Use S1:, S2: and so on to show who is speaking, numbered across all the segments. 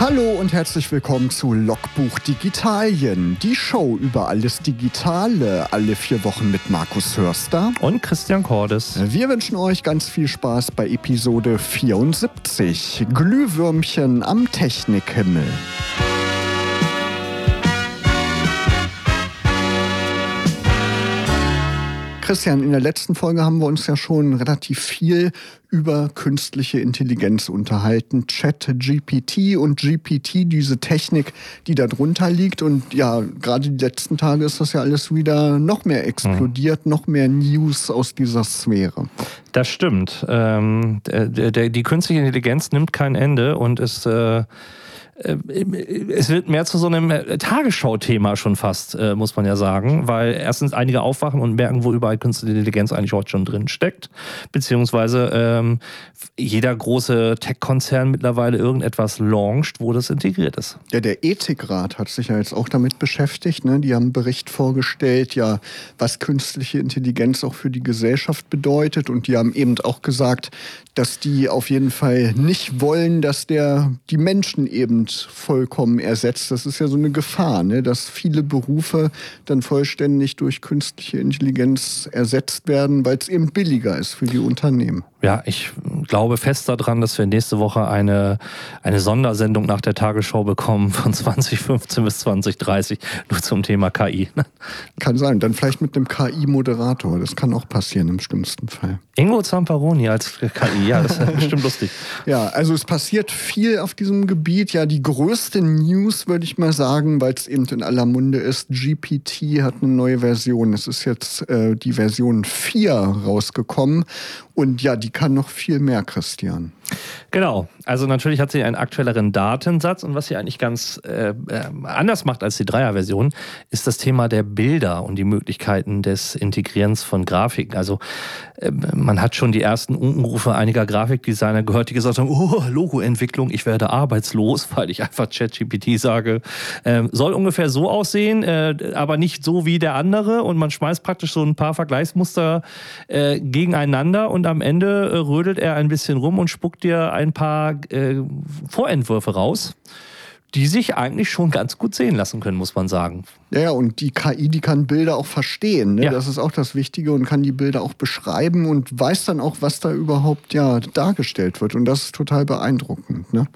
S1: Hallo und herzlich willkommen zu Logbuch Digitalien, die Show über alles Digitale, alle vier Wochen mit Markus Hörster
S2: und Christian Cordes.
S1: Wir wünschen euch ganz viel Spaß bei Episode 74, Glühwürmchen am Technikhimmel. Christian, in der letzten Folge haben wir uns ja schon relativ viel über künstliche Intelligenz unterhalten. Chat, GPT und GPT, diese Technik, die da drunter liegt. Und ja, gerade die letzten Tage ist das ja alles wieder noch mehr explodiert, mhm. noch mehr News aus dieser Sphäre.
S2: Das stimmt. Ähm, der, der, die künstliche Intelligenz nimmt kein Ende und ist. Äh es wird mehr zu so einem äh, Tagesschau-Thema schon fast, äh, muss man ja sagen, weil erstens einige aufwachen und merken, wo überall Künstliche Intelligenz eigentlich heute schon drin steckt, beziehungsweise ähm, jeder große Tech-Konzern mittlerweile irgendetwas launcht, wo das integriert ist.
S1: Ja, der Ethikrat hat sich ja jetzt auch damit beschäftigt. Ne? Die haben einen Bericht vorgestellt, ja, was künstliche Intelligenz auch für die Gesellschaft bedeutet und die haben eben auch gesagt, dass die auf jeden Fall nicht wollen, dass der die Menschen eben vollkommen ersetzt. Das ist ja so eine Gefahr, ne? dass viele Berufe dann vollständig durch künstliche Intelligenz ersetzt werden, weil es eben billiger ist für die Unternehmen.
S2: Ja, ich glaube fest daran, dass wir nächste Woche eine, eine Sondersendung nach der Tagesschau bekommen von 2015 bis 2030 nur zum Thema KI.
S1: Kann sein. Dann vielleicht mit einem KI-Moderator. Das kann auch passieren im schlimmsten Fall.
S2: Ingo Zamparoni als KI, ja, das ist bestimmt lustig.
S1: Ja, also es passiert viel auf diesem Gebiet. Ja, die größte News, würde ich mal sagen, weil es eben in aller Munde ist, GPT hat eine neue Version. Es ist jetzt äh, die Version 4 rausgekommen. Und ja, die kann noch viel mehr, Christian.
S2: Genau. Also natürlich hat sie einen aktuelleren Datensatz und was sie eigentlich ganz äh, äh, anders macht als die Dreier-Version, ist das Thema der Bilder und die Möglichkeiten des Integrierens von Grafiken. Also man hat schon die ersten Unkenrufe einiger Grafikdesigner gehört, die gesagt haben, oh, Logoentwicklung, ich werde arbeitslos, weil ich einfach ChatGPT sage. Ähm, soll ungefähr so aussehen, äh, aber nicht so wie der andere. Und man schmeißt praktisch so ein paar Vergleichsmuster äh, gegeneinander. Und am Ende äh, rödelt er ein bisschen rum und spuckt dir ein paar äh, Vorentwürfe raus, die sich eigentlich schon ganz gut sehen lassen können, muss man sagen.
S1: Ja, ja, und die KI, die kann Bilder auch verstehen. Ne? Ja. Das ist auch das Wichtige und kann die Bilder auch beschreiben und weiß dann auch, was da überhaupt ja dargestellt wird. Und das ist total beeindruckend. Ne?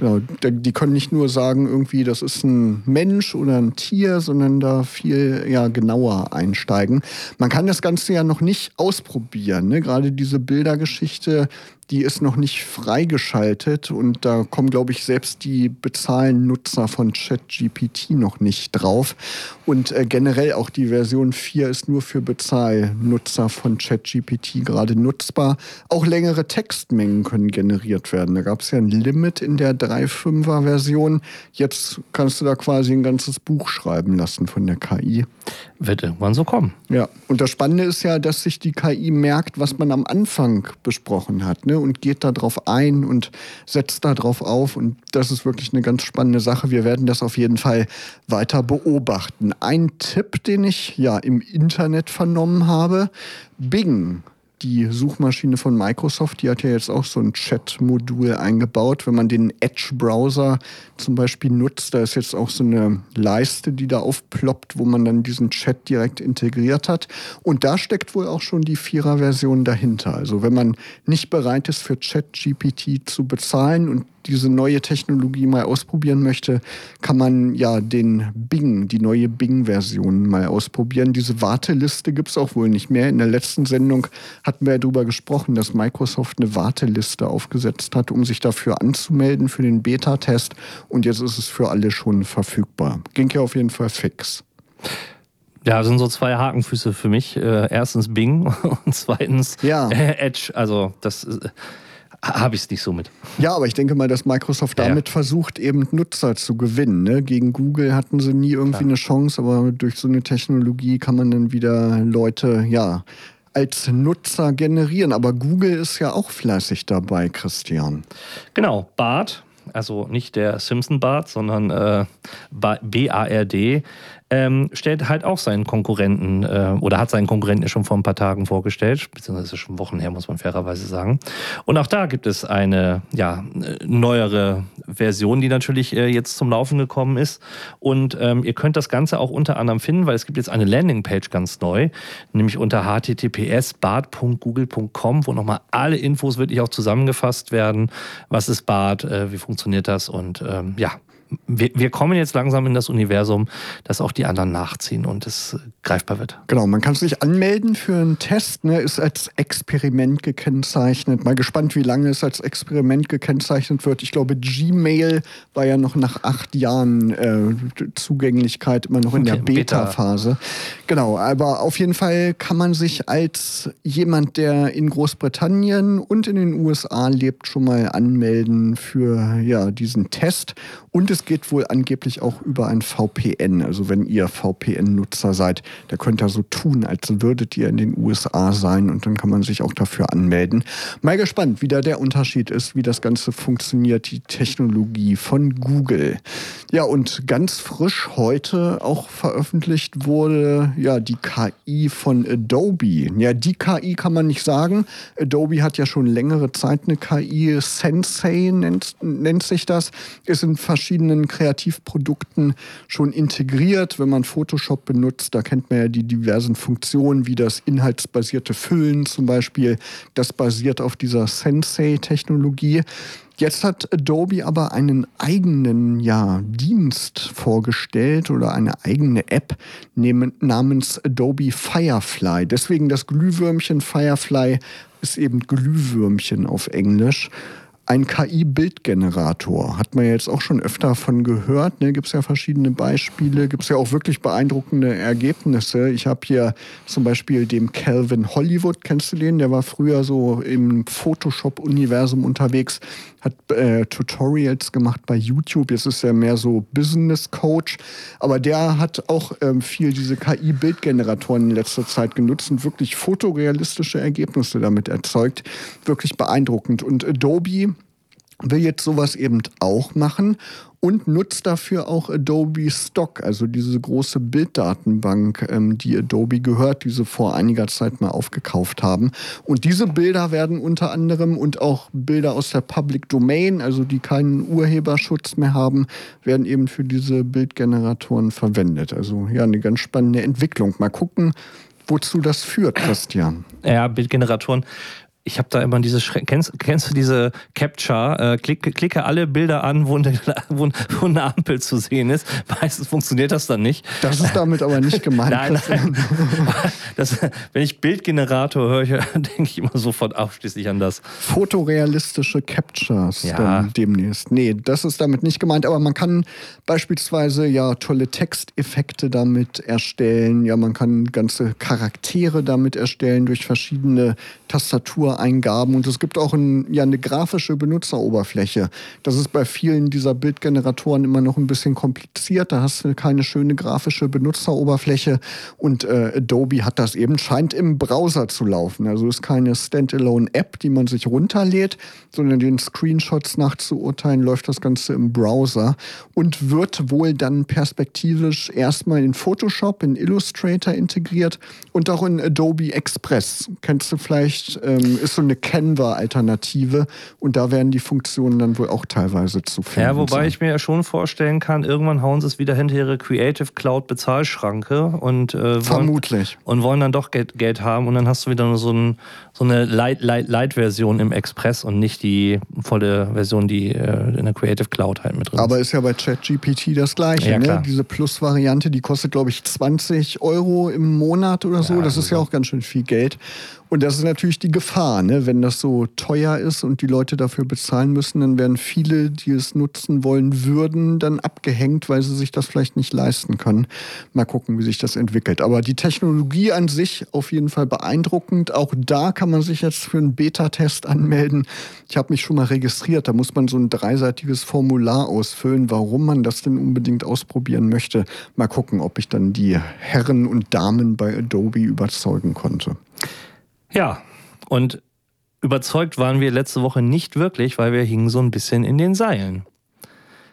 S1: Genau, die können nicht nur sagen, irgendwie, das ist ein Mensch oder ein Tier, sondern da viel ja, genauer einsteigen. Man kann das Ganze ja noch nicht ausprobieren. Ne? Gerade diese Bildergeschichte, die ist noch nicht freigeschaltet und da kommen, glaube ich, selbst die bezahlenden Nutzer von ChatGPT noch nicht drauf. Und äh, generell auch die Version 4 ist nur für Bezahlnutzer von ChatGPT gerade nutzbar. Auch längere Textmengen können generiert werden. Da gab es ja ein Limit in der 3.5er Version. Jetzt kannst du da quasi ein ganzes Buch schreiben lassen von der KI.
S2: Wird irgendwann so kommen.
S1: Ja, und das Spannende ist ja, dass sich die KI merkt, was man am Anfang besprochen hat. Ne? Und geht darauf ein und setzt darauf auf. Und das ist wirklich eine ganz spannende Sache. Wir werden das auf jeden Fall weiter beobachten. Ein Tipp, den ich ja im Internet vernommen habe, Bing die Suchmaschine von Microsoft, die hat ja jetzt auch so ein Chat-Modul eingebaut. Wenn man den Edge-Browser zum Beispiel nutzt, da ist jetzt auch so eine Leiste, die da aufploppt, wo man dann diesen Chat direkt integriert hat. Und da steckt wohl auch schon die Vierer-Version dahinter. Also wenn man nicht bereit ist, für Chat-GPT zu bezahlen und diese neue Technologie mal ausprobieren möchte, kann man ja den Bing, die neue Bing-Version mal ausprobieren. Diese Warteliste gibt es auch wohl nicht mehr. In der letzten Sendung hatten wir ja darüber gesprochen, dass Microsoft eine Warteliste aufgesetzt hat, um sich dafür anzumelden für den Beta-Test. Und jetzt ist es für alle schon verfügbar. Ging ja auf jeden Fall fix.
S2: Ja, das sind so zwei Hakenfüße für mich. Äh, erstens Bing und zweitens ja. Edge. Also das habe ich es nicht so mit.
S1: Ja, aber ich denke mal, dass Microsoft damit ja. versucht, eben Nutzer zu gewinnen. Ne? Gegen Google hatten sie nie irgendwie Klar. eine Chance, aber durch so eine Technologie kann man dann wieder Leute, ja, als Nutzer generieren. Aber Google ist ja auch fleißig dabei, Christian.
S2: Genau, Bart, also nicht der Simpson Bart, sondern äh, BARD ähm, stellt halt auch seinen Konkurrenten äh, oder hat seinen Konkurrenten schon vor ein paar Tagen vorgestellt, beziehungsweise schon Wochen her, muss man fairerweise sagen. Und auch da gibt es eine ja, neuere Version, die natürlich äh, jetzt zum Laufen gekommen ist. Und ähm, ihr könnt das Ganze auch unter anderem finden, weil es gibt jetzt eine Landingpage ganz neu, nämlich unter https bart.google.com, wo nochmal alle Infos wirklich auch zusammengefasst werden. Was ist Bart? Äh, wie funktioniert das? Und ähm, ja, wir, wir, kommen jetzt langsam in das Universum, dass auch die anderen nachziehen und es greifbar wird.
S1: Genau, man kann sich anmelden für einen Test, ne, ist als Experiment gekennzeichnet. Mal gespannt, wie lange es als Experiment gekennzeichnet wird. Ich glaube, Gmail war ja noch nach acht Jahren äh, Zugänglichkeit immer noch in der Beta-Phase. Genau, aber auf jeden Fall kann man sich als jemand, der in Großbritannien und in den USA lebt, schon mal anmelden für ja, diesen Test. Und es geht wohl angeblich auch über ein VPN. Also wenn ihr VPN-Nutzer seid, da könnt ihr so tun, als würdet ihr in den USA sein und dann kann man sich auch dafür anmelden. Mal gespannt, wie da der Unterschied ist, wie das Ganze funktioniert, die Technologie von Google. Ja, und ganz frisch heute auch veröffentlicht wurde ja die KI von Adobe. Ja, die KI kann man nicht sagen. Adobe hat ja schon längere Zeit eine KI, Sensei nennt, nennt sich das, ist in verschiedenen Kreativprodukten schon integriert. Wenn man Photoshop benutzt, da kennt man ja die diversen Funktionen, wie das inhaltsbasierte Füllen zum Beispiel. Das basiert auf dieser Sensei-Technologie. Jetzt hat Adobe aber einen eigenen ja, Dienst vorgestellt oder eine eigene App namens Adobe Firefly. Deswegen das Glühwürmchen Firefly ist eben Glühwürmchen auf Englisch ein KI-Bildgenerator. Hat man jetzt auch schon öfter von gehört. Ne? Gibt es ja verschiedene Beispiele, gibt es ja auch wirklich beeindruckende Ergebnisse. Ich habe hier zum Beispiel dem Calvin Hollywood, kennst du den? Der war früher so im Photoshop-Universum unterwegs, hat äh, Tutorials gemacht bei YouTube. Jetzt ist er mehr so Business-Coach. Aber der hat auch ähm, viel diese KI-Bildgeneratoren in letzter Zeit genutzt und wirklich fotorealistische Ergebnisse damit erzeugt. Wirklich beeindruckend. Und Adobe will jetzt sowas eben auch machen und nutzt dafür auch Adobe Stock, also diese große Bilddatenbank, ähm, die Adobe gehört, die sie vor einiger Zeit mal aufgekauft haben. Und diese Bilder werden unter anderem und auch Bilder aus der Public Domain, also die keinen Urheberschutz mehr haben, werden eben für diese Bildgeneratoren verwendet. Also ja, eine ganz spannende Entwicklung. Mal gucken, wozu das führt, Christian.
S2: Ja, Bildgeneratoren ich habe da immer diese Schre kennst, kennst du diese Capture? Äh, klick, klicke alle Bilder an, wo eine, wo, wo eine, Ampel zu sehen ist. Meistens funktioniert das dann nicht.
S1: Das ist damit aber nicht gemeint. nein, nein.
S2: Das, wenn ich Bildgenerator höre, denke ich immer sofort ausschließlich an das.
S1: Fotorealistische Captures ja. demnächst. Nee, das ist damit nicht gemeint, aber man kann beispielsweise ja tolle Texteffekte damit erstellen. Ja, man kann ganze Charaktere damit erstellen durch verschiedene Tastatureingaben und es gibt auch ein, ja, eine grafische Benutzeroberfläche. Das ist bei vielen dieser Bildgeneratoren immer noch ein bisschen kompliziert. Da hast du keine schöne grafische Benutzeroberfläche und äh, Adobe hat das eben, scheint im Browser zu laufen. Also ist keine Standalone-App, die man sich runterlädt, sondern den Screenshots nachzuurteilen, läuft das Ganze im Browser und wird wohl dann perspektivisch erstmal in Photoshop, in Illustrator integriert und auch in Adobe Express. Kennst du vielleicht vielleicht ähm, ist so eine Canva-Alternative und da werden die Funktionen dann wohl auch teilweise zu finden.
S2: Ja, wobei sein. ich mir ja schon vorstellen kann, irgendwann hauen sie es wieder hinter ihre Creative Cloud Bezahlschranke und äh, wollen,
S1: vermutlich
S2: und wollen dann doch Geld, Geld, haben und dann hast du wieder nur so, ein, so eine Light-Version Light, im Express und nicht die volle Version, die äh, in der Creative Cloud halt mit drin
S1: ist. Aber ist ja bei ChatGPT das gleiche, ja, ne? Diese Plus-Variante, die kostet glaube ich 20 Euro im Monat oder so. Ja, das ist ja auch ganz schön viel Geld. Und das ist natürlich die Gefahr, ne? wenn das so teuer ist und die Leute dafür bezahlen müssen, dann werden viele, die es nutzen wollen würden, dann abgehängt, weil sie sich das vielleicht nicht leisten können. Mal gucken, wie sich das entwickelt. Aber die Technologie an sich auf jeden Fall beeindruckend. Auch da kann man sich jetzt für einen Beta-Test anmelden. Ich habe mich schon mal registriert. Da muss man so ein dreiseitiges Formular ausfüllen, warum man das denn unbedingt ausprobieren möchte. Mal gucken, ob ich dann die Herren und Damen bei Adobe überzeugen konnte.
S2: Ja, und überzeugt waren wir letzte Woche nicht wirklich, weil wir hingen so ein bisschen in den Seilen,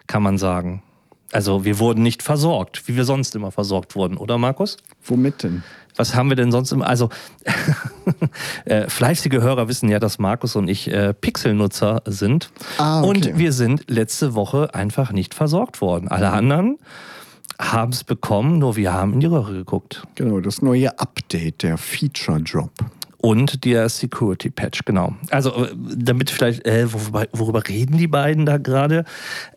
S2: kann man sagen. Also wir wurden nicht versorgt, wie wir sonst immer versorgt wurden, oder Markus?
S1: Womit denn?
S2: Was haben wir denn sonst immer? Also äh, fleißige Hörer wissen ja, dass Markus und ich äh, Pixel-Nutzer sind.
S1: Ah, okay.
S2: Und wir sind letzte Woche einfach nicht versorgt worden. Alle anderen haben es bekommen, nur wir haben in die Röhre geguckt.
S1: Genau, das neue Update, der Feature Drop.
S2: Und der Security Patch, genau. Also, äh, damit vielleicht, äh, worüber, worüber reden die beiden da gerade?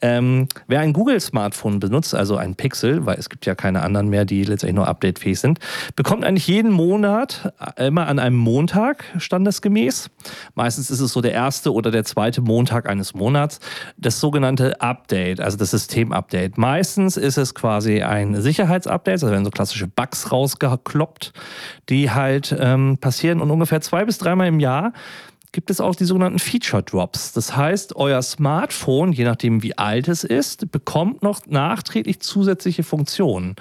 S2: Ähm, wer ein Google-Smartphone benutzt, also ein Pixel, weil es gibt ja keine anderen mehr, die letztendlich nur updatefähig sind, bekommt eigentlich jeden Monat, äh, immer an einem Montag, standesgemäß, meistens ist es so der erste oder der zweite Montag eines Monats, das sogenannte Update, also das System-Update. Meistens ist es quasi ein Sicherheitsupdate, also werden so klassische Bugs rausgekloppt, die halt ähm, passieren und ungefähr zwei bis dreimal im Jahr gibt es auch die sogenannten Feature Drops. Das heißt, euer Smartphone, je nachdem wie alt es ist, bekommt noch nachträglich zusätzliche Funktionen.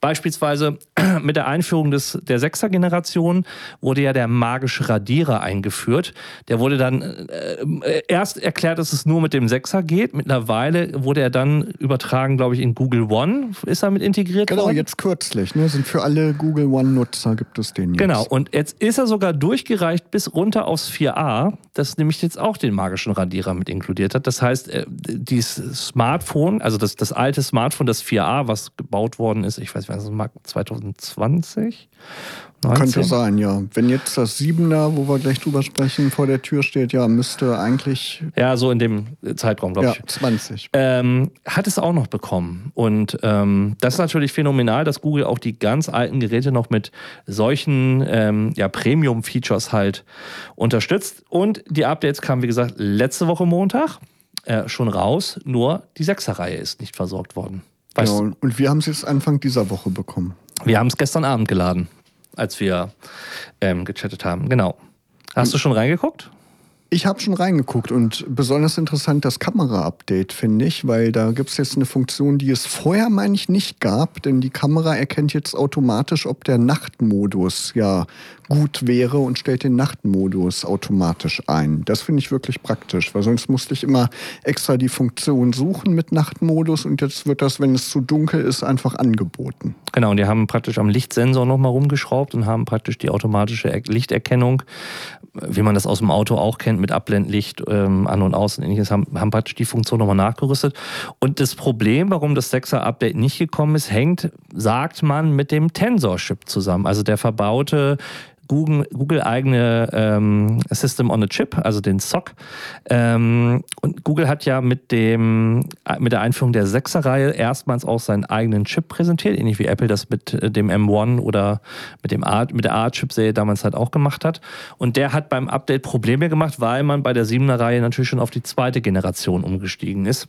S2: Beispielsweise mit der Einführung des, der 6er Generation wurde ja der magische Radierer eingeführt. Der wurde dann äh, erst erklärt, dass es nur mit dem 6er geht. Mittlerweile wurde er dann übertragen, glaube ich, in Google One. Ist er mit integriert
S1: Genau,
S2: worden?
S1: jetzt kürzlich. Ne? Sind für alle Google One-Nutzer gibt es den jetzt.
S2: Genau, und jetzt ist er sogar durchgereicht bis runter aufs 4a das nämlich jetzt auch den magischen Radierer mit inkludiert hat. Das heißt, äh, dieses Smartphone, also das, das alte Smartphone, das 4a, was gebaut worden ist, ich weiß nicht, was es 2020? 19?
S1: Könnte sein, ja. Wenn jetzt das 7er, wo wir gleich drüber sprechen, vor der Tür steht, ja, müsste eigentlich.
S2: Ja, so in dem Zeitraum, glaube
S1: ja,
S2: ich.
S1: 20.
S2: Ähm, hat es auch noch bekommen. Und ähm, das ist natürlich phänomenal, dass Google auch die ganz alten Geräte noch mit solchen ähm, ja, Premium-Features halt unterstützt. Und die Updates kamen, wie gesagt, letzte Woche Montag äh, schon raus. Nur die 6er-Reihe ist nicht versorgt worden. Weißt
S1: Genau. Und wir haben es jetzt Anfang dieser Woche bekommen.
S2: Wir haben es gestern Abend geladen, als wir ähm, gechattet haben. Genau. Hast du schon reingeguckt?
S1: Ich habe schon reingeguckt und besonders interessant das Kamera-Update, finde ich, weil da gibt es jetzt eine Funktion, die es vorher, meine ich, nicht gab, denn die Kamera erkennt jetzt automatisch, ob der Nachtmodus ja gut wäre und stellt den Nachtmodus automatisch ein. Das finde ich wirklich praktisch, weil sonst musste ich immer extra die Funktion suchen mit Nachtmodus und jetzt wird das, wenn es zu dunkel ist, einfach angeboten.
S2: Genau, und die haben praktisch am Lichtsensor nochmal rumgeschraubt und haben praktisch die automatische Er- Lichterkennung, wie man das aus dem Auto auch kennt, mit Abblendlicht ähm, an und aus und ähnliches, haben, haben praktisch die Funktion nochmal nachgerüstet. Und das Problem, warum das 6er-Update nicht gekommen ist, hängt, sagt man, mit dem Tensor-Chip zusammen. Also der verbaute Google, Google eigene ähm, System on a Chip, also den SOC. Ähm, und Google hat ja mit, dem, mit der Einführung der 6er-Reihe erstmals auch seinen eigenen Chip präsentiert, ähnlich wie Apple das mit äh, dem M1 oder mit, dem A, mit der A-Chip-Serie damals halt auch gemacht hat. Und der hat beim Update Probleme gemacht, weil man bei der 7er-Reihe natürlich schon auf die zweite Generation umgestiegen ist.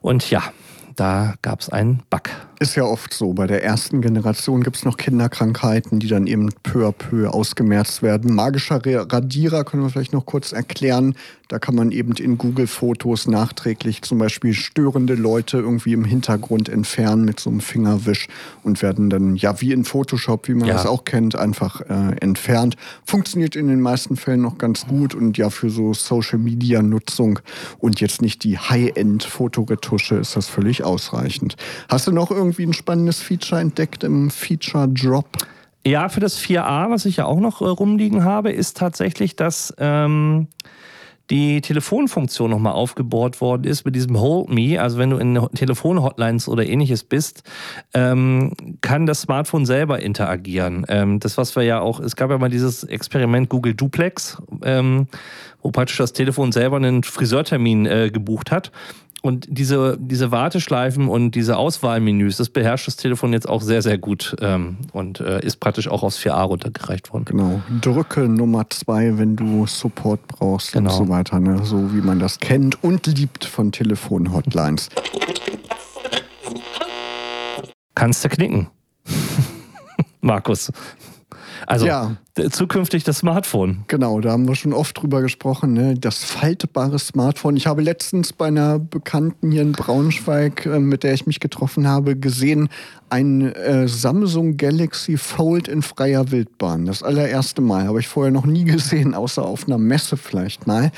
S2: Und ja, da gab es einen Bug.
S1: Ist ja oft so. Bei der ersten Generation gibt es noch Kinderkrankheiten, die dann eben peu à peu ausgemerzt werden. Magischer Ra- Radierer können wir vielleicht noch kurz erklären. Da kann man eben in Google-Fotos nachträglich zum Beispiel störende Leute irgendwie im Hintergrund entfernen mit so einem Fingerwisch und werden dann, ja, wie in Photoshop, wie man
S2: Ja.
S1: das auch kennt, einfach äh, entfernt. Funktioniert in den meisten Fällen noch ganz gut und ja, für so Social-Media-Nutzung und jetzt nicht die High-End-Fotoretusche ist das völlig ausreichend. Hast du noch irgendwie ein spannendes Feature entdeckt im Feature Drop?
S2: Ja, für das 4a, was ich ja auch noch äh, rumliegen habe, ist tatsächlich, dass ähm, die Telefonfunktion nochmal aufgebohrt worden ist mit diesem Hold Me. Also wenn du in Telefonhotlines oder ähnliches bist, ähm, kann das Smartphone selber interagieren. Ähm, das, was wir ja auch, es gab ja mal dieses Experiment Google Duplex, ähm, wo praktisch das Telefon selber einen Friseurtermin äh, gebucht hat. Und diese, diese Warteschleifen und diese Auswahlmenüs, das beherrscht das Telefon jetzt auch sehr, sehr gut ähm, und äh, ist praktisch auch aufs 4a runtergereicht worden.
S1: Genau. Drücke Nummer zwei, wenn du Support brauchst
S2: Genau.
S1: und so weiter. Ne? So wie man das kennt und liebt von Telefonhotlines.
S2: Kannst du knicken. Markus. Also
S1: Ja.
S2: zukünftig das Smartphone.
S1: Genau, da haben wir schon oft drüber gesprochen, ne? das faltbare Smartphone. Ich habe letztens bei einer Bekannten hier in Braunschweig, äh, mit der ich mich getroffen habe, gesehen, ein äh, Samsung Galaxy Fold in freier Wildbahn. Das allererste Mal. Habe ich vorher noch nie gesehen, außer auf einer Messe vielleicht mal.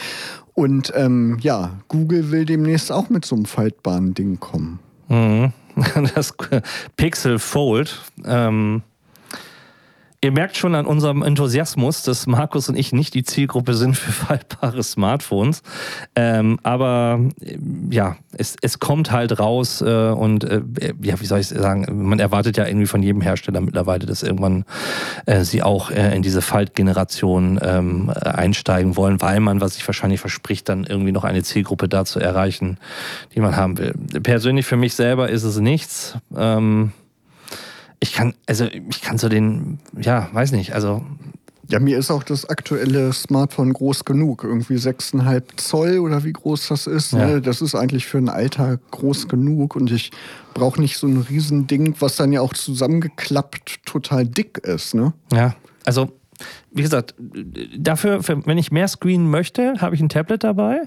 S1: Und ähm, ja, Google will demnächst auch mit so einem faltbaren Ding kommen.
S2: Mhm. Das Pixel Fold. Ähm, Ihr merkt schon an unserem Enthusiasmus, dass Markus und ich nicht die Zielgruppe sind für faltbare Smartphones. Ähm, aber ja, es, es kommt halt raus äh, und äh, ja, wie soll ich sagen, man erwartet ja irgendwie von jedem Hersteller mittlerweile, dass irgendwann äh, sie auch äh, in diese Faltgeneration ähm, einsteigen wollen, weil man, was sich wahrscheinlich verspricht, dann irgendwie noch eine Zielgruppe da zu erreichen, die man haben will. Persönlich für mich selber ist es nichts. Ähm, ich kann, also ich kann so den, ja, weiß nicht, also.
S1: Ja, mir ist auch das aktuelle Smartphone groß genug. Irgendwie 6,5 Zoll oder wie groß das ist. Ja. Ne? Das ist eigentlich für ein Alter groß genug und ich brauche nicht so ein Riesending, was dann ja auch zusammengeklappt total dick ist. Ne?
S2: Ja, also wie gesagt, dafür, wenn ich mehr Screen möchte, habe ich ein Tablet dabei.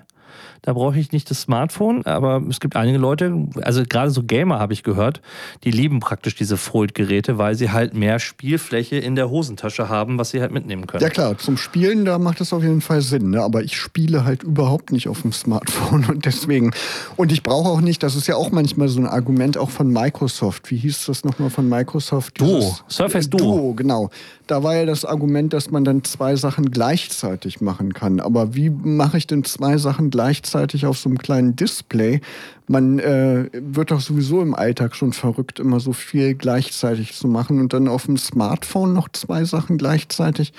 S2: Da brauche ich nicht das Smartphone, aber es gibt einige Leute, also gerade so Gamer habe ich gehört, die lieben praktisch diese Fold-Geräte, weil sie halt mehr Spielfläche in der Hosentasche haben, was sie halt mitnehmen können.
S1: Ja klar, zum Spielen, da macht das auf jeden Fall Sinn. Ne? Aber ich spiele halt überhaupt nicht auf dem Smartphone und deswegen. Und ich brauche auch nicht, das ist ja auch manchmal so ein Argument auch von Microsoft. Wie hieß das nochmal von Microsoft?
S2: Duo, Surface Duo. Duo,
S1: genau. Da war ja das Argument, dass man dann zwei Sachen gleichzeitig machen kann. Aber wie mache ich denn zwei Sachen gleichzeitig auf so einem kleinen Display? Man äh, wird doch sowieso im Alltag schon verrückt, immer so viel gleichzeitig zu machen und dann auf dem Smartphone noch zwei Sachen gleichzeitig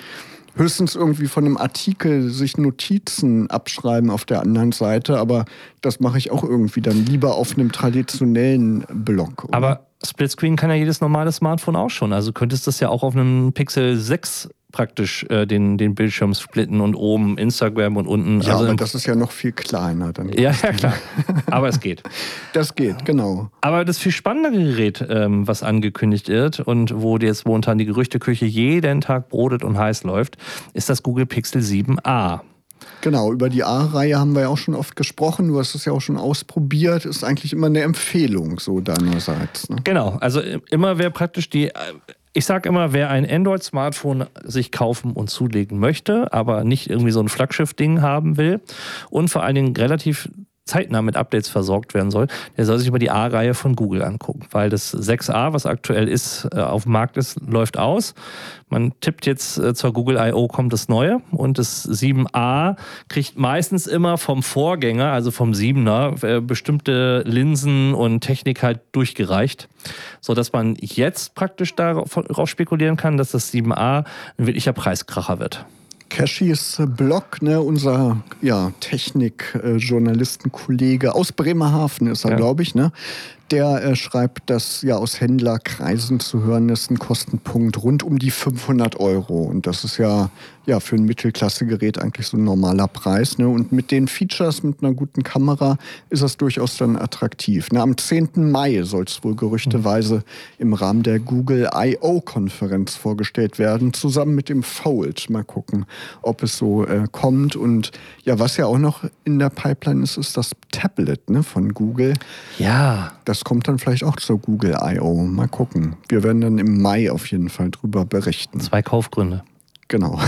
S1: höchstens irgendwie von einem Artikel sich Notizen abschreiben auf der anderen Seite, aber das mache ich auch irgendwie dann lieber auf einem traditionellen Blog.
S2: Oder? Aber Splitscreen kann ja jedes normale Smartphone auch schon. Also könntest du das ja auch auf einem Pixel 6 praktisch äh, den, den Bildschirm splitten und oben Instagram und unten.
S1: Ja, also aber das ist ja noch viel kleiner. Dann
S2: ja, ja, klar. aber es geht.
S1: Das geht, genau.
S2: Aber das viel spannendere Gerät, ähm, was angekündigt wird und wo jetzt momentan die Gerüchteküche jeden Tag brodet und heiß läuft, ist das Google Pixel 7a.
S1: Genau, über die A-Reihe haben wir ja auch schon oft gesprochen. Du hast es ja auch schon ausprobiert. Ist eigentlich immer eine Empfehlung so deinerseits.
S2: Ne? Genau, also immer wer praktisch die ich sage immer, wer ein Android-Smartphone sich kaufen und zulegen möchte, aber nicht irgendwie so ein Flaggschiff-Ding haben will und vor allen Dingen relativ zeitnah mit Updates versorgt werden soll, der soll sich über die A-Reihe von Google angucken, weil das 6a, was aktuell ist, äh, auf dem Markt ist, läuft aus. Man tippt jetzt äh, zur Google I.O. kommt das Neue und das 7a kriegt meistens immer vom Vorgänger, also vom 7er, äh, bestimmte Linsen und Technik halt durchgereicht, sodass man jetzt praktisch darauf spekulieren kann, dass das 7a ein wirklicher Preiskracher wird.
S1: Cashys Blog, ne, unser ja, Technik-Journalistenkollege aus Bremerhaven ist er, ja. glaube ich, ne? Der äh, schreibt, dass ja aus Händlerkreisen zu hören ist ein Kostenpunkt rund um die 500 Euro. Und das ist ja, ja für ein Mittelklasse-Gerät eigentlich so ein normaler Preis. Ne? Und mit den Features, mit einer guten Kamera, ist das durchaus dann attraktiv. Ne? Am 10. Mai soll es wohl gerüchteweise im Rahmen der Google I.O.-Konferenz vorgestellt werden, zusammen mit dem Fold. Mal gucken, ob es so äh, kommt. Und ja, was ja auch noch in der Pipeline ist, ist das Tablet ne, von Google.
S2: Ja.
S1: Das das kommt dann vielleicht auch zur Google I.O. Mal gucken. Wir werden dann im Mai auf jeden Fall drüber berichten.
S2: Zwei Kaufgründe.
S1: Genau.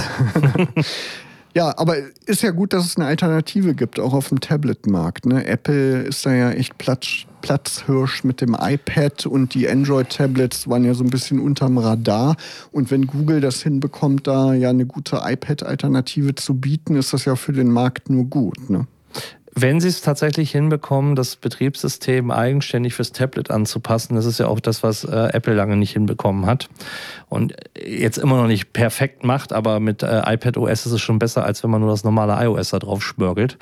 S1: ja, aber ist ja gut, dass es eine Alternative gibt, auch auf dem Tablet-Markt. Ne? Apple ist da ja echt Platz, Platzhirsch mit dem iPad und die Android-Tablets waren ja so ein bisschen unterm Radar. Und wenn Google das hinbekommt, da ja eine gute iPad-Alternative zu bieten, ist das ja für den Markt nur gut. Ne?
S2: Wenn Sie es tatsächlich hinbekommen, das Betriebssystem eigenständig fürs Tablet anzupassen, das ist ja auch das, was äh, Apple lange nicht hinbekommen hat und jetzt immer noch nicht perfekt macht, aber mit äh, iPad OS ist es schon besser, als wenn man nur das normale iOS da drauf schmörgelt.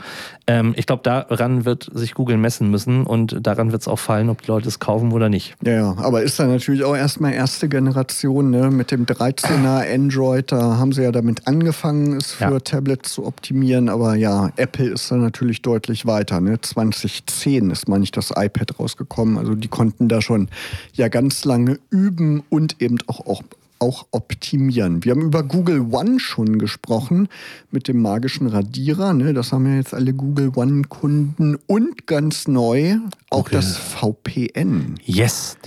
S2: Ähm, ich glaube, daran wird sich Google messen müssen und daran wird es auch fallen, ob die Leute es kaufen oder nicht.
S1: Ja, ja, aber ist dann natürlich auch erstmal erste Generation ne? mit dem 13er Android, da haben sie ja damit angefangen, es für ja. Tablets zu optimieren, aber ja, Apple ist dann natürlich deutlich deutlich weiter. Ne? 2010 ist, meine ich, das iPad rausgekommen. Also die konnten da schon ja ganz lange üben und eben auch, auch auch optimieren. Wir haben über Google One schon gesprochen mit dem magischen Radierer. Ne? Das haben ja jetzt alle Google One-Kunden und ganz neu auch okay. das VPN.
S2: Yes,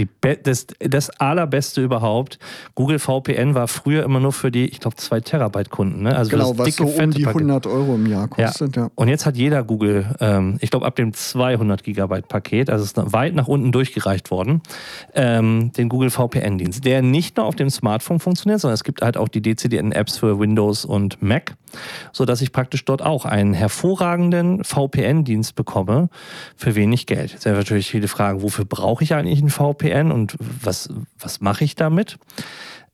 S2: das, das allerbeste überhaupt. Google VPN war früher immer nur für die, ich glaube, 2 Terabyte Kunden. Ne?
S1: Also genau, was so um die 100 Euro im Jahr kostet.
S2: Ja. ja. Und jetzt hat jeder Google, ähm, ich glaube, ab dem 200 Gigabyte Paket, also ist weit nach unten durchgereicht worden, ähm, den Google VPN-Dienst, der nicht nur auf dem Smartphone funktioniert, sondern es gibt halt auch die dezidierten Apps für Windows und Mac, sodass ich praktisch dort auch einen hervorragenden VPN-Dienst bekomme für wenig Geld. Jetzt wäre natürlich viele Fragen, wofür brauche ich eigentlich einen VPN und was, was mache ich damit?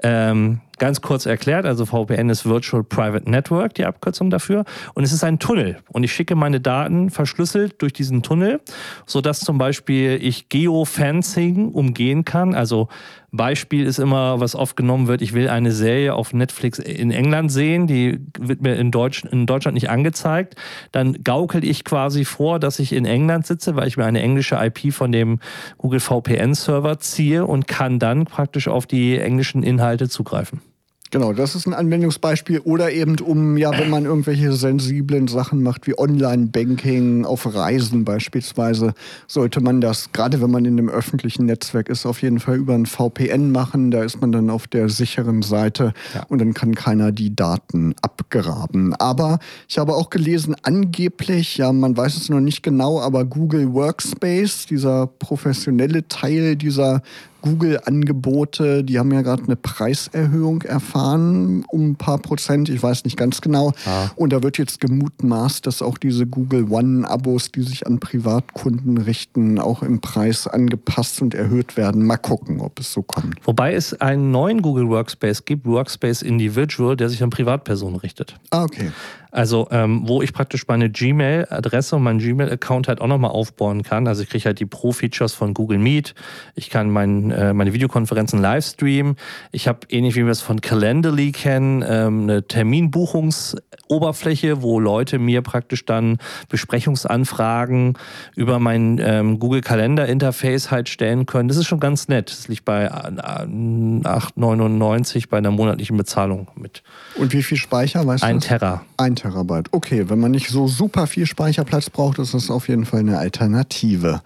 S2: Ähm, ganz kurz erklärt, also VPN ist Virtual Private Network, die Abkürzung dafür. Und es ist ein Tunnel. Und ich schicke meine Daten verschlüsselt durch diesen Tunnel, sodass zum Beispiel ich Geofencing umgehen kann. Also Beispiel ist immer, was oft genommen wird, ich will eine Serie auf Netflix in England sehen, die wird mir in, Deutsch, in Deutschland nicht angezeigt. Dann gaukel ich quasi vor, dass ich in England sitze, weil ich mir eine englische IP von dem Google VPN-Server ziehe und kann dann praktisch auf die englischen Inhalte zugreifen.
S1: Genau, das ist ein Anwendungsbeispiel. Oder eben um, ja, wenn man irgendwelche sensiblen Sachen macht, wie Online-Banking auf Reisen beispielsweise, sollte man das, gerade wenn man in einem öffentlichen Netzwerk ist, auf jeden Fall über ein VPN machen. Da ist man dann auf der sicheren Seite ja. und dann kann keiner die Daten abgraben. Aber ich habe auch gelesen, angeblich, ja, man weiß es noch nicht genau, aber Google Workspace, dieser professionelle Teil dieser Google-Angebote, die haben ja gerade eine Preiserhöhung erfahren um ein paar Prozent, ich weiß nicht ganz genau. Ah. Und da wird jetzt gemutmaßt, dass auch diese Google One-Abos, die sich an Privatkunden richten, auch im Preis angepasst und erhöht werden. Mal gucken, ob es so kommt.
S2: Wobei es einen neuen Google Workspace gibt, Workspace Individual, der sich an Privatpersonen richtet.
S1: Ah, okay.
S2: Also, ähm, wo ich praktisch meine Gmail-Adresse und meinen Gmail-Account halt auch nochmal aufbauen kann. Also, ich kriege halt die Pro-Features von Google Meet. Ich kann mein, äh, meine Videokonferenzen live streamen. Ich habe ähnlich wie wir es von Calendly kennen, ähm, eine Terminbuchungsoberfläche, wo Leute mir praktisch dann Besprechungsanfragen über mein ähm, Google Kalender-Interface halt stellen können. Das ist schon ganz nett. Das liegt bei 8,99 bei einer monatlichen Bezahlung mit.
S1: Und wie viel Speicher, weißt
S2: du? Ein Terra.
S1: Ein Terabyte. Okay, wenn man nicht so super viel Speicherplatz braucht, ist das auf jeden Fall eine Alternative.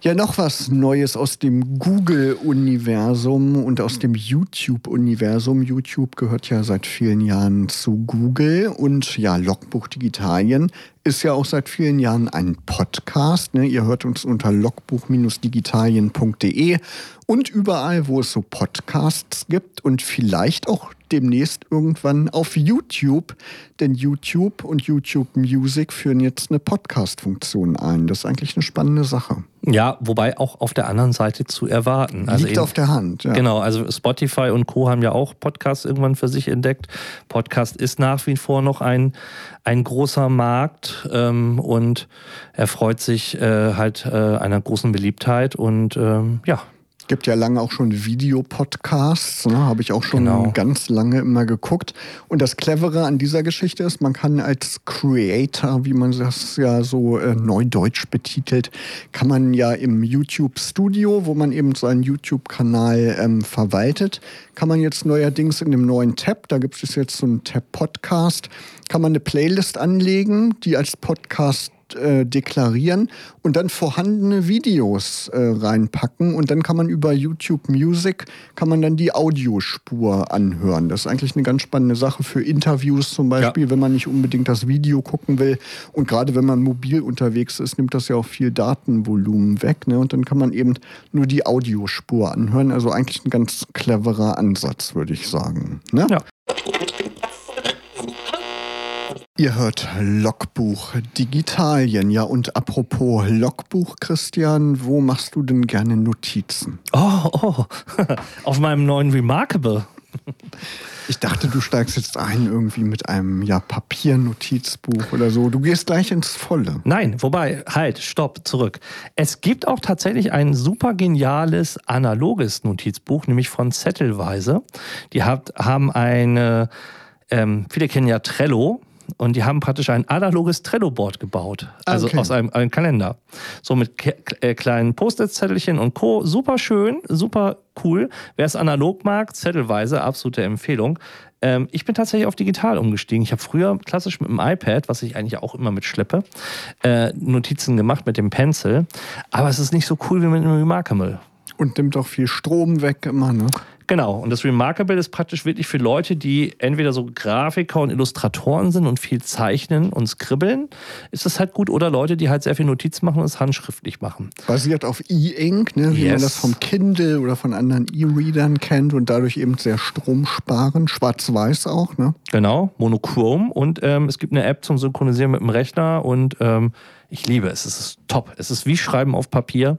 S1: Ja, noch was Neues aus dem Google-Universum und aus dem YouTube-Universum. YouTube gehört ja seit vielen Jahren zu Google und ja, Logbuch Digitalien ist ja auch seit vielen Jahren ein Podcast. Ne? Ihr hört uns unter logbuch-digitalien.de und überall, wo es so Podcasts gibt und vielleicht auch demnächst irgendwann auf YouTube, denn YouTube und YouTube Music führen jetzt eine Podcast-Funktion ein. Das ist eigentlich eine spannende Sache.
S2: Ja, wobei auch auf der anderen Seite zu erwarten.
S1: Also Liegt eben, auf der Hand.
S2: Ja. Genau, also Spotify und Co. haben ja auch Podcasts irgendwann für sich entdeckt. Podcast ist nach wie vor noch ein, ein großer Markt ähm, und erfreut sich äh, halt äh, einer großen Beliebtheit und ähm, ja,
S1: gibt ja lange auch schon Videopodcasts, ne? habe ich auch schon genau. ganz lange immer geguckt. Und das Clevere an dieser Geschichte ist, man kann als Creator, wie man das ja so äh, neudeutsch betitelt, kann man ja im YouTube-Studio, wo man eben seinen YouTube-Kanal ähm, verwaltet, kann man jetzt neuerdings in dem neuen Tab, da gibt es jetzt so einen Tab Podcast, kann man eine Playlist anlegen, die als Podcast äh, deklarieren und dann vorhandene Videos äh, reinpacken und dann kann man über YouTube Music kann man dann die Audiospur anhören. Das ist eigentlich eine ganz spannende Sache für Interviews zum Beispiel, ja. wenn man nicht unbedingt das Video gucken will und gerade wenn man mobil unterwegs ist, nimmt das ja auch viel Datenvolumen weg ne? und dann kann man eben nur die Audiospur anhören. Also eigentlich ein ganz cleverer Ansatz, würde ich sagen. Ne? Ja. Ihr hört Logbuch Digitalien. Ja, und apropos Logbuch, Christian, wo machst du denn gerne Notizen?
S2: Oh, oh. auf meinem neuen Remarkable.
S1: Ich dachte, du steigst jetzt ein irgendwie mit einem ja, Papiernotizbuch oder so. Du gehst gleich ins Volle.
S2: Nein, wobei, halt, stopp, zurück. Es gibt auch tatsächlich ein super geniales analoges Notizbuch, nämlich von Zettelweise. Die hat, haben eine, ähm, viele kennen ja Trello, und die haben praktisch ein analoges Trello-Board gebaut. Also
S1: Okay.
S2: aus einem, einem Kalender. So mit äh, kleinen Post-it-Zettelchen und Co. Super schön, super cool. Wer es analog mag, zettelweise, absolute Empfehlung. Ähm, ich bin tatsächlich auf digital umgestiegen. Ich habe früher klassisch mit dem iPad, was ich eigentlich auch immer mitschleppe, äh, Notizen gemacht mit dem Pencil. Aber es ist nicht so cool wie mit dem Remarkable.
S1: Und nimmt auch viel Strom weg immer, ne?
S2: Genau, und das Remarkable ist praktisch wirklich für Leute, die entweder so Grafiker und Illustratoren sind und viel zeichnen und skribbeln, ist das halt gut. Oder Leute, die halt sehr viel Notiz machen und es handschriftlich machen.
S1: Basiert auf E-Ink, ne? wie man
S2: Yes.
S1: das vom Kindle oder von anderen E-Readern kennt und dadurch eben sehr stromsparend, schwarz-weiß auch, ne?
S2: Genau, monochrom. Und ähm, es gibt eine App zum Synchronisieren mit dem Rechner und ähm, ich liebe es. Es ist top. Es ist wie Schreiben auf Papier,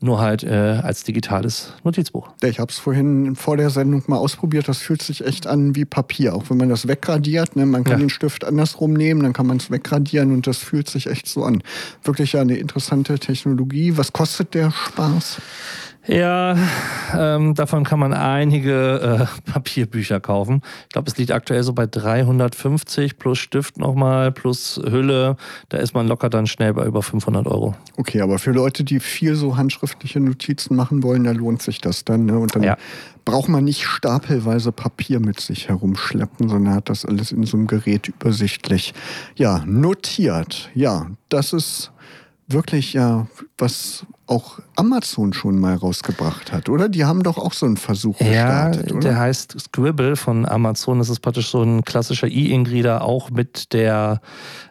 S2: nur halt äh, als digitales Notizbuch.
S1: Ich habe es vorhin vor der Sendung mal ausprobiert. Das fühlt sich echt an wie Papier. Auch wenn man das wegradiert. Ne? Man kann
S2: Ja.
S1: den Stift andersrum nehmen, dann kann man es wegradieren und das fühlt sich echt so an. Wirklich ja eine interessante Technologie. Was kostet der Spaß?
S2: Ja, ähm, davon kann man einige äh, Papierbücher kaufen. Ich glaube, es liegt aktuell so bei 350 plus Stift nochmal, plus Hülle. Da ist man locker dann schnell bei über 500 Euro.
S1: Okay, aber für Leute, die viel so handschriftliche Notizen machen wollen, da lohnt sich das dann. Ne? Und dann
S2: Ja.
S1: braucht man nicht stapelweise Papier mit sich herumschleppen, sondern hat das alles in so einem Gerät übersichtlich. Ja, notiert. Ja, das ist wirklich ja, was auch Amazon schon mal rausgebracht hat, oder? Die haben doch auch so einen Versuch
S2: Ja,
S1: gestartet, oder?
S2: der heißt Scribble von Amazon. Das ist praktisch so ein klassischer E-Ink-Reader, auch mit der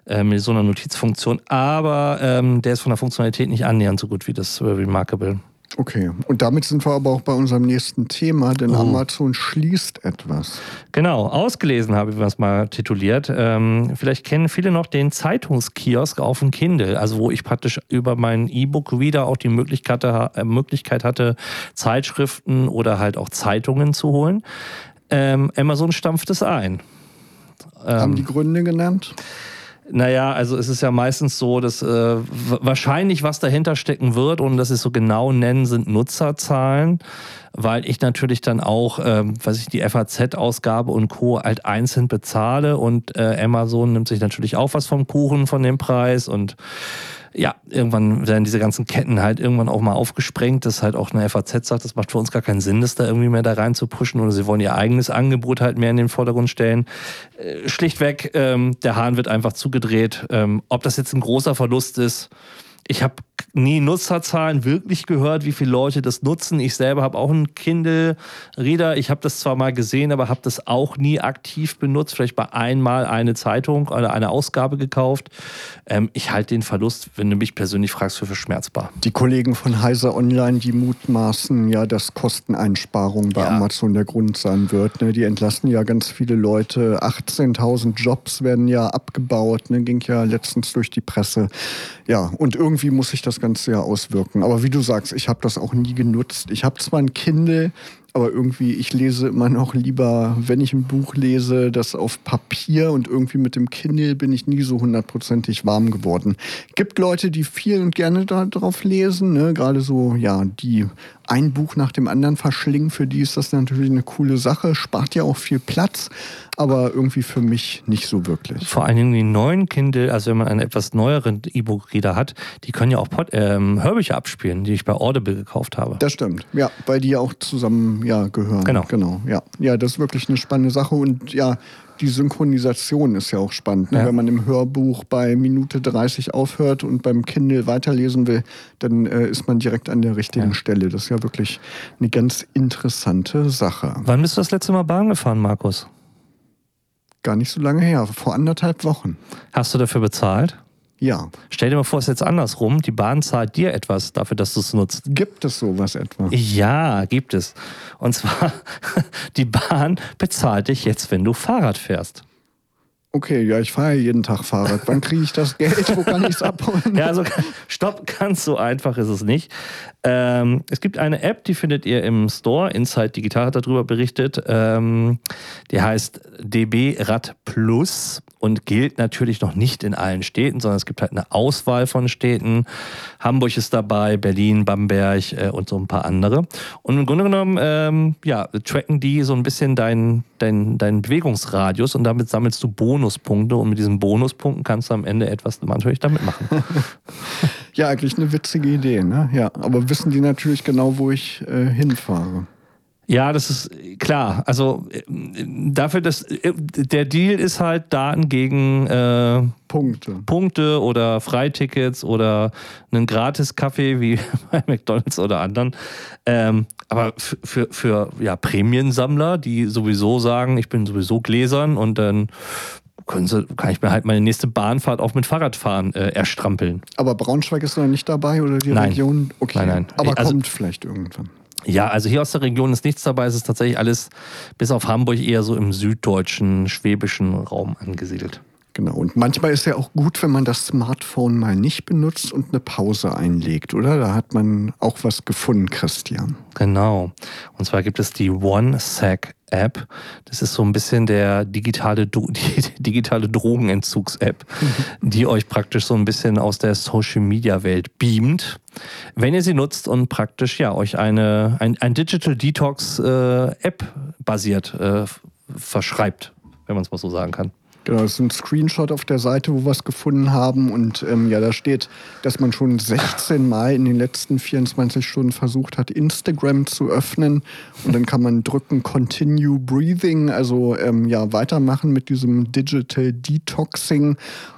S2: äh, mit so einer Notizfunktion. Aber ähm, der ist von der Funktionalität nicht annähernd so gut wie das Remarkable.
S1: Okay, und damit sind wir aber auch bei unserem nächsten Thema, denn
S2: Oh.
S1: Amazon schließt etwas.
S2: Genau, ausgelesen habe ich was mal tituliert. Ähm, vielleicht kennen viele noch den Zeitungskiosk auf dem Kindle, also wo ich praktisch über meinen E-Book-Reader auch die Möglichkeit, äh, Möglichkeit hatte, Zeitschriften oder halt auch Zeitungen zu holen. Ähm, Amazon stampft es ein.
S1: Haben
S2: Ähm,
S1: die Gründe genannt?
S2: Naja, also es ist ja meistens so, dass äh, wahrscheinlich was dahinter stecken wird und das ist so genau nennen, sind Nutzerzahlen, weil ich natürlich dann auch, ähm, was ich die FAZ-Ausgabe und Co. halt einzeln bezahle und äh, Amazon nimmt sich natürlich auch was vom Kuchen von dem Preis und ja, irgendwann werden diese ganzen Ketten halt irgendwann auch mal aufgesprengt, dass halt auch eine FAZ sagt, das macht für uns gar keinen Sinn, das da irgendwie mehr da rein zu pushen oder sie wollen ihr eigenes Angebot halt mehr in den Vordergrund stellen. Äh, schlichtweg, ähm, der Hahn wird einfach zugedreht. Ähm, ob das jetzt ein großer Verlust ist, ich habe nie Nutzerzahlen wirklich gehört, wie viele Leute das nutzen. Ich selber habe auch einen Kindle-Reader. Ich habe das zwar mal gesehen, aber habe das auch nie aktiv benutzt. Vielleicht bei einmal eine Zeitung oder eine Ausgabe gekauft. Ähm, ich halte den Verlust, wenn du mich persönlich fragst, für verschmerzbar.
S1: Die Kollegen von Heiser Online, die mutmaßen ja, dass Kosteneinsparung bei
S2: Ja.
S1: Amazon der Grund sein wird. Ne? Die entlassen ja ganz viele Leute. 18.000 Jobs werden ja abgebaut. Ne? Ging ja letztens durch die Presse. Ja, und irgendwie muss sich das Ganze ja auswirken. Aber wie du sagst, ich habe das auch nie genutzt. Ich habe zwar ein Kindle, aber irgendwie, ich lese immer noch lieber, wenn ich ein Buch lese, das auf Papier und irgendwie mit dem Kindle bin ich nie so hundertprozentig warm geworden. Gibt Leute, die viel und gerne darauf lesen, ne? gerade so, ja, die ein Buch nach dem anderen verschlingen, für die ist das natürlich eine coole Sache, spart ja auch viel Platz, aber irgendwie für mich nicht so wirklich.
S2: Vor allen Dingen die neuen Kindle, also wenn man einen etwas neueren E-Book-Reader hat, die können ja auch Pod ähm, Hörbücher abspielen, die ich bei Audible gekauft habe.
S1: Das stimmt, ja, weil die ja auch zusammen ja, gehören.
S2: Genau.
S1: genau ja. ja, das ist wirklich eine spannende Sache und ja, die Synchronisation ist ja auch spannend. Ne?
S2: Ja.
S1: Wenn man im Hörbuch bei Minute 30 aufhört und beim Kindle weiterlesen will, dann äh, ist man direkt an der richtigen
S2: Ja.
S1: Stelle. Das ist ja wirklich eine ganz interessante Sache.
S2: Wann bist du das letzte Mal Bahn gefahren, Markus?
S1: Gar nicht so lange her, vor anderthalb Wochen.
S2: Hast du dafür bezahlt?
S1: Ja.
S2: Stell dir mal vor, es ist jetzt andersrum. Die Bahn zahlt dir etwas dafür, dass du es nutzt.
S1: Gibt es sowas etwa?
S2: Ja, gibt es. Und zwar, die Bahn bezahlt dich jetzt, wenn du Fahrrad fährst.
S1: Okay, ja, ich fahre jeden Tag Fahrrad. Wann kriege ich das Geld? Wo kann ich es abholen?
S2: Ja, also stopp, ganz so einfach ist es nicht. Ähm, es gibt eine App, die findet ihr im Store. Inside Digital hat darüber berichtet. Ähm, die heißt DB Rad Plus und gilt natürlich noch nicht in allen Städten, sondern es gibt halt eine Auswahl von Städten. Hamburg ist dabei, Berlin, Bamberg äh, und so ein paar andere. Und im Grunde genommen, ähm, ja, tracken die so ein bisschen deinen dein, dein Bewegungsradius und damit sammelst du Bonuspunkte und mit diesen Bonuspunkten kannst du am Ende etwas natürlich damit machen.
S1: ja, eigentlich eine witzige Idee, ne? Ja, aber wissen die natürlich genau, wo ich äh, hinfahre.
S2: Ja, das ist klar. Also äh, dafür, dass äh, der Deal ist halt Daten gegen äh, Punkte. Punkte oder Freitickets oder einen Gratis-Kaffee wie bei McDonalds oder anderen. Ähm, aber für, für ja, Prämiensammler, die sowieso sagen, ich bin sowieso gläsern und dann können Sie, kann ich mir halt meine nächste Bahnfahrt auch mit Fahrradfahren äh, erstrampeln.
S1: Aber Braunschweig ist noch nicht dabei oder die
S2: nein.
S1: Region?
S2: Okay. Nein, nein.
S1: Aber also, kommt vielleicht irgendwann.
S2: Ja, also hier aus der Region ist nichts dabei. Es ist tatsächlich alles bis auf Hamburg eher so im süddeutschen, schwäbischen Raum angesiedelt.
S1: Genau. Und manchmal ist ja auch gut, wenn man das Smartphone mal nicht benutzt und eine Pause einlegt, oder? Da hat man auch was gefunden, Christian.
S2: Genau. Und zwar gibt es die OneSec App. Das ist so ein bisschen der digitale, die digitale Drogenentzugs-App, mhm. die euch praktisch so ein bisschen aus der Social Media Welt beamt. Wenn ihr sie nutzt und praktisch ja euch eine ein, ein Digital Detox äh, App basiert äh, verschreibt, wenn man es mal so sagen kann.
S1: Genau, das ist ein Screenshot auf der Seite, wo wir es gefunden haben. Und ähm, ja, da steht, dass man schon 16 Mal in den letzten 24 Stunden versucht hat, Instagram zu öffnen. Und dann kann man drücken Continue Breathing, also ähm, ja, weitermachen mit diesem Digital Detoxing.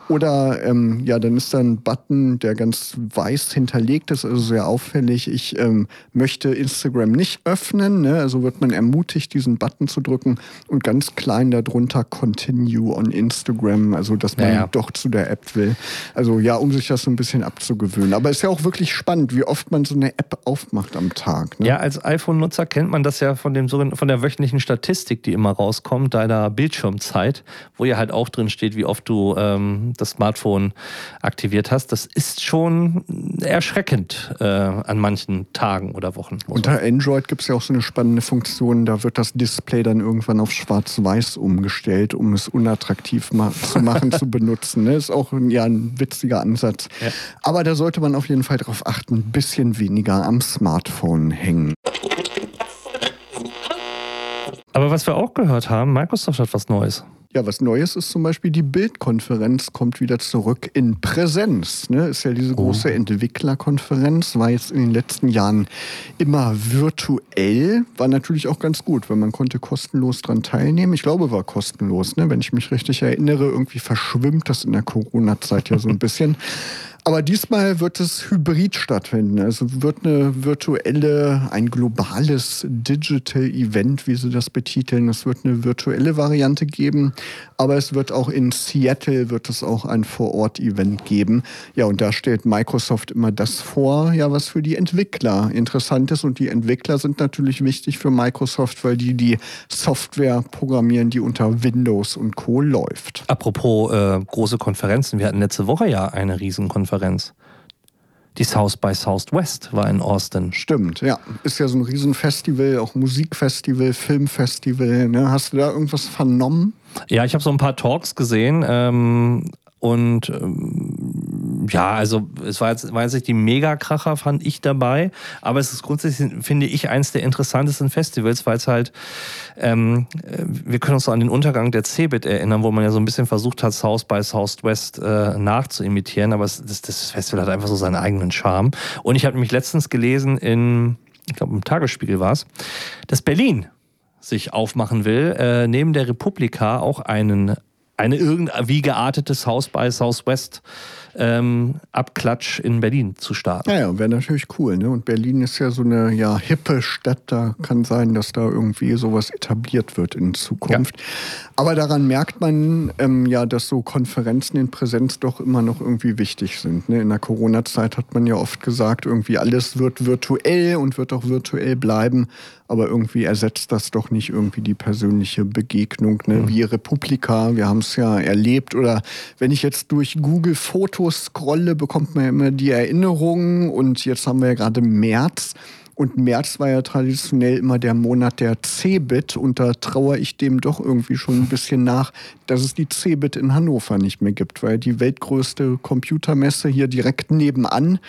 S1: Oder ähm, ja, dann ist da ein Button, der ganz weiß hinterlegt ist, also sehr auffällig. Ich ähm, möchte Instagram nicht öffnen. Ne? Also wird man ermutigt, diesen Button zu drücken und ganz klein darunter Continue on Instagram, also dass man ja, doch zu der App will. Also ja, um sich das so ein bisschen abzugewöhnen. Aber es ist ja auch wirklich spannend, wie oft man so eine App aufmacht am Tag.
S2: Ne? Ja, als iPhone-Nutzer kennt man das ja von, dem, von der wöchentlichen Statistik, die immer rauskommt, deiner Bildschirmzeit, wo ja halt auch drin steht, wie oft du ähm, das Smartphone aktiviert hast, das ist schon erschreckend äh, an manchen Tagen oder Wochen.
S1: Unter Android gibt es ja auch so eine spannende Funktion, da wird das Display dann irgendwann auf schwarz-weiß umgestellt, um es unattraktiv ma zu machen, zu benutzen. Ne? Ist auch ja, ein witziger Ansatz. Ja. Aber da sollte man auf jeden Fall darauf achten, ein bisschen weniger am Smartphone hängen.
S2: Aber was wir auch gehört haben, Microsoft hat was Neues.
S1: Ja, was Neues ist zum Beispiel die Bildkonferenz kommt wieder zurück in Präsenz. Ne? Ist ja diese große oh. Entwicklerkonferenz, war jetzt in den letzten Jahren immer virtuell, war natürlich auch ganz gut, weil man konnte kostenlos dran teilnehmen. Ich glaube, war kostenlos, ne? wenn ich mich richtig erinnere. Irgendwie verschwimmt das in der Corona-Zeit ja so ein bisschen. Aber diesmal wird es hybrid stattfinden. Also wird eine virtuelle, ein globales Digital Event, wie sie das betiteln. Es wird eine virtuelle Variante geben, aber es wird auch in Seattle wird es auch ein Vor-Ort-Event geben. Ja, und da stellt Microsoft immer das vor, ja, was für die Entwickler interessant ist. Und die Entwickler sind natürlich wichtig für Microsoft, weil die die Software programmieren, die unter Windows und Co. läuft.
S2: Apropos äh, große Konferenzen, wir hatten letzte Woche ja eine Riesenkonferenz Konferenz. Die South by Southwest war in Austin.
S1: Stimmt, ja. Ist ja so ein Riesenfestival, auch Musikfestival, Filmfestival. Ne? Hast du da irgendwas vernommen?
S2: Ja, ich habe so ein paar Talks gesehen. Ähm, und ähm, ja, also es war jetzt, jetzt nicht die Megakracher, fand ich dabei, aber es ist grundsätzlich, finde ich, eins der interessantesten Festivals, weil es halt, ähm, äh, wir können uns so an den Untergang der Cebit erinnern, wo man ja so ein bisschen versucht hat, South by Southwest äh, nachzuimitieren, aber es, das, das Festival hat einfach so seinen eigenen Charme. Und ich habe nämlich letztens gelesen in, ich glaube im Tagesspiegel war es, dass Berlin sich aufmachen will, äh, neben der Republika auch einen eine irgendwie geartete South by Southwest ähm, Abklatsch in Berlin zu starten.
S1: Ja, ja wäre natürlich cool. Ne? Und Berlin ist ja so eine ja, hippe Stadt. Da kann sein, dass da irgendwie sowas etabliert wird in Zukunft. Ja. Aber daran merkt man ähm, ja, dass so Konferenzen in Präsenz doch immer noch irgendwie wichtig sind. Ne? In der Corona-Zeit hat man ja oft gesagt, irgendwie alles wird virtuell und wird auch virtuell bleiben. Aber irgendwie ersetzt das doch nicht irgendwie die persönliche Begegnung, ne? Wie Republika, wir haben es ja erlebt. Oder wenn ich jetzt durch Google Fotos scrolle, bekommt man ja immer die Erinnerungen und jetzt haben wir ja gerade März. Und März war ja traditionell immer der Monat der Cebit und da trauere ich dem doch irgendwie schon ein bisschen nach, dass es die Cebit in Hannover nicht mehr gibt, weil die weltgrößte Computermesse hier direkt nebenan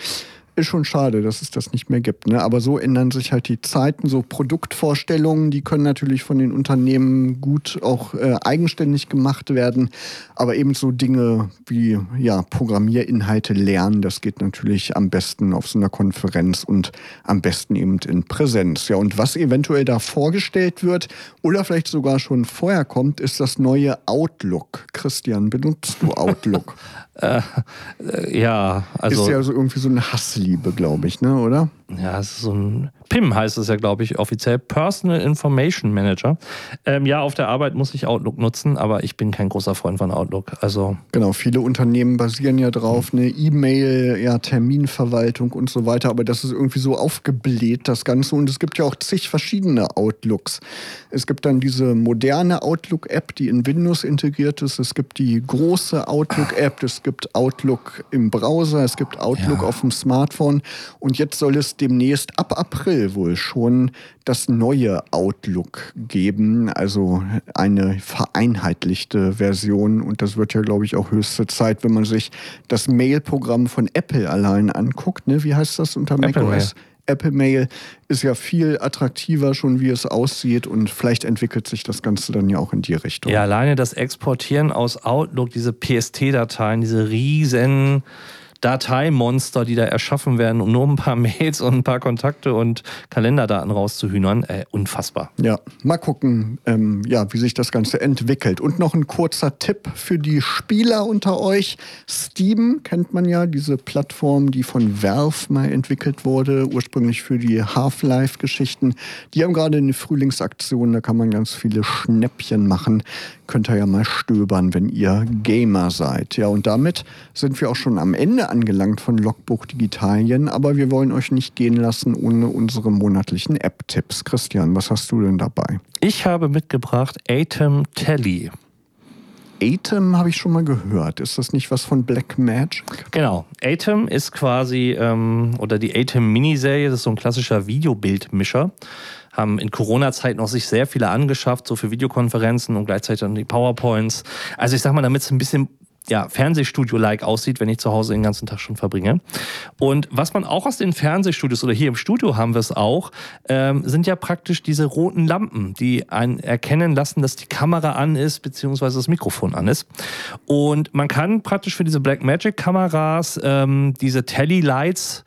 S1: ist schon schade, dass es das nicht mehr gibt. Ne? Aber so ändern sich halt die Zeiten. So Produktvorstellungen, die können natürlich von den Unternehmen gut auch äh, eigenständig gemacht werden. Aber eben so Dinge wie ja, Programmierinhalte lernen, das geht natürlich am besten auf so einer Konferenz und am besten eben in Präsenz. Ja, und was eventuell da vorgestellt wird oder vielleicht sogar schon vorher kommt, ist das neue Outlook. Christian, benutzt du Outlook?
S2: Äh, äh, ja, also.
S1: Ist ja so irgendwie so eine Hassliebe, glaube ich, ne, oder?
S2: Ja, es ist so ein PIM heißt es ja, glaube ich, offiziell. Personal Information Manager. Ähm, ja, auf der Arbeit muss ich Outlook nutzen, aber ich bin kein großer Freund von Outlook. Also
S1: genau, viele Unternehmen basieren ja drauf, eine E-Mail, ja, Terminverwaltung und so weiter, aber das ist irgendwie so aufgebläht, das Ganze. Und es gibt ja auch zig verschiedene Outlooks. Es gibt dann diese moderne Outlook-App, die in Windows integriert ist. Es gibt die große Outlook-App, es gibt Outlook im Browser, es gibt Outlook ja. auf dem Smartphone. Und jetzt soll es demnächst ab April wohl schon das neue Outlook geben, also eine vereinheitlichte Version. Und das wird ja, glaube ich, auch höchste Zeit, wenn man sich das Mail-Programm von Apple allein anguckt. Ne? Wie heißt das unter macOS? Apple Mail ist ja viel attraktiver schon, wie es aussieht und vielleicht entwickelt sich das Ganze dann ja auch in die Richtung.
S2: Ja, alleine das Exportieren aus Outlook, diese PST-Dateien, diese riesen Dateimonster, die da erschaffen werden, um nur ein paar Mails und ein paar Kontakte und Kalenderdaten rauszuhühnern. Äh, unfassbar.
S1: Ja, mal gucken, ähm, ja, wie sich das Ganze entwickelt. Und noch ein kurzer Tipp für die Spieler unter euch. Steam kennt man ja, diese Plattform, die von Valve mal entwickelt wurde, ursprünglich für die Half-Life-Geschichten. Die haben gerade eine Frühlingsaktion, da kann man ganz viele Schnäppchen machen könnt ihr ja mal stöbern, wenn ihr Gamer seid. Ja, und damit sind wir auch schon am Ende angelangt von Logbuch Digitalien, aber wir wollen euch nicht gehen lassen ohne unsere monatlichen App-Tipps. Christian, was hast du denn dabei?
S2: Ich habe mitgebracht Atem Tally.
S1: Atem habe ich schon mal gehört. Ist das nicht was von Black Magic?
S2: Genau. Atem ist quasi, ähm, oder die Atem Miniserie, das ist so ein klassischer Videobildmischer haben in Corona-Zeiten auch sich sehr viele angeschafft, so für Videokonferenzen und gleichzeitig dann die PowerPoints. Also ich sag mal, damit es ein bisschen ja, Fernsehstudio-like aussieht, wenn ich zu Hause den ganzen Tag schon verbringe. Und was man auch aus den Fernsehstudios oder hier im Studio haben wir es auch, ähm, sind ja praktisch diese roten Lampen, die einen erkennen lassen, dass die Kamera an ist, beziehungsweise das Mikrofon an ist. Und man kann praktisch für diese Blackmagic-Kameras ähm, diese Tally-Lights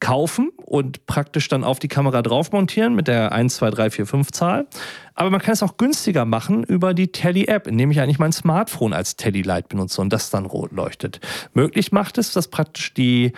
S2: kaufen und praktisch dann auf die Kamera drauf montieren mit der 1, 2, 3, 4, 5 Zahl. Aber man kann es auch günstiger machen über die Tele-App, indem ich eigentlich mein Smartphone als Tele-Light benutze und das dann rot leuchtet. Möglich macht es, dass praktisch die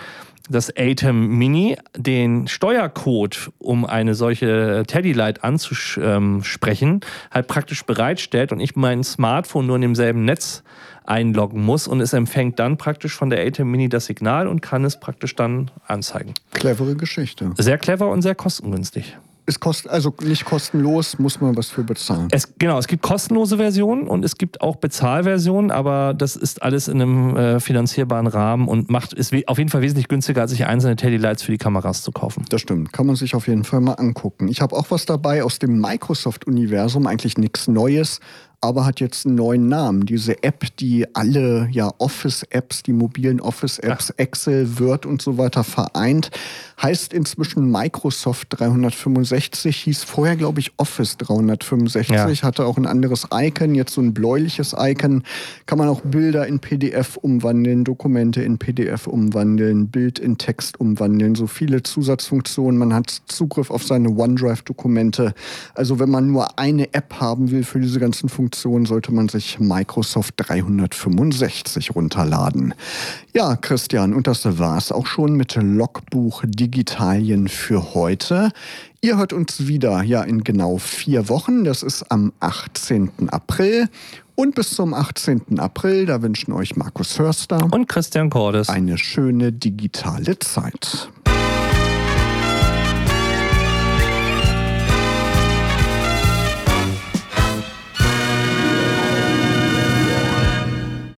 S2: das Atem Mini den Steuercode, um eine solche Teddy-Light anzusprechen, halt praktisch bereitstellt und ich mein Smartphone nur in demselben Netz einloggen muss und es empfängt dann praktisch von der ATEM Mini das Signal und kann es praktisch dann anzeigen.
S1: Clevere Geschichte.
S2: Sehr clever und sehr kostengünstig.
S1: Ist kost also nicht kostenlos, muss man was für bezahlen.
S2: Es, genau, es gibt kostenlose Versionen und es gibt auch Bezahlversionen, aber das ist alles in einem äh, finanzierbaren Rahmen und macht ist auf jeden Fall wesentlich günstiger, als sich einzelne Teddy Lights für die Kameras zu kaufen.
S1: Das stimmt, kann man sich auf jeden Fall mal angucken. Ich habe auch was dabei aus dem Microsoft-Universum, eigentlich nichts Neues, aber hat jetzt einen neuen Namen. Diese App, die alle ja Office-Apps, die mobilen Office-Apps, Excel, Word und so weiter vereint, heißt inzwischen Microsoft 365, hieß vorher, glaube ich, Office 365, ja. hatte auch ein anderes Icon, jetzt so ein bläuliches Icon. Kann man auch Bilder in PDF umwandeln, Dokumente in PDF umwandeln, Bild in Text umwandeln, so viele Zusatzfunktionen. Man hat Zugriff auf seine OneDrive-Dokumente. Also wenn man nur eine App haben will für diese ganzen Funktionen, Funktion sollte man sich Microsoft 365 runterladen. Ja, Christian, und das war es auch schon mit Logbuch Digitalien für heute. Ihr hört uns wieder ja in genau vier Wochen. Das ist am 18. April. Und bis zum 18. April, da wünschen euch Markus Hörster
S2: und Christian Cordes
S1: eine schöne digitale Zeit.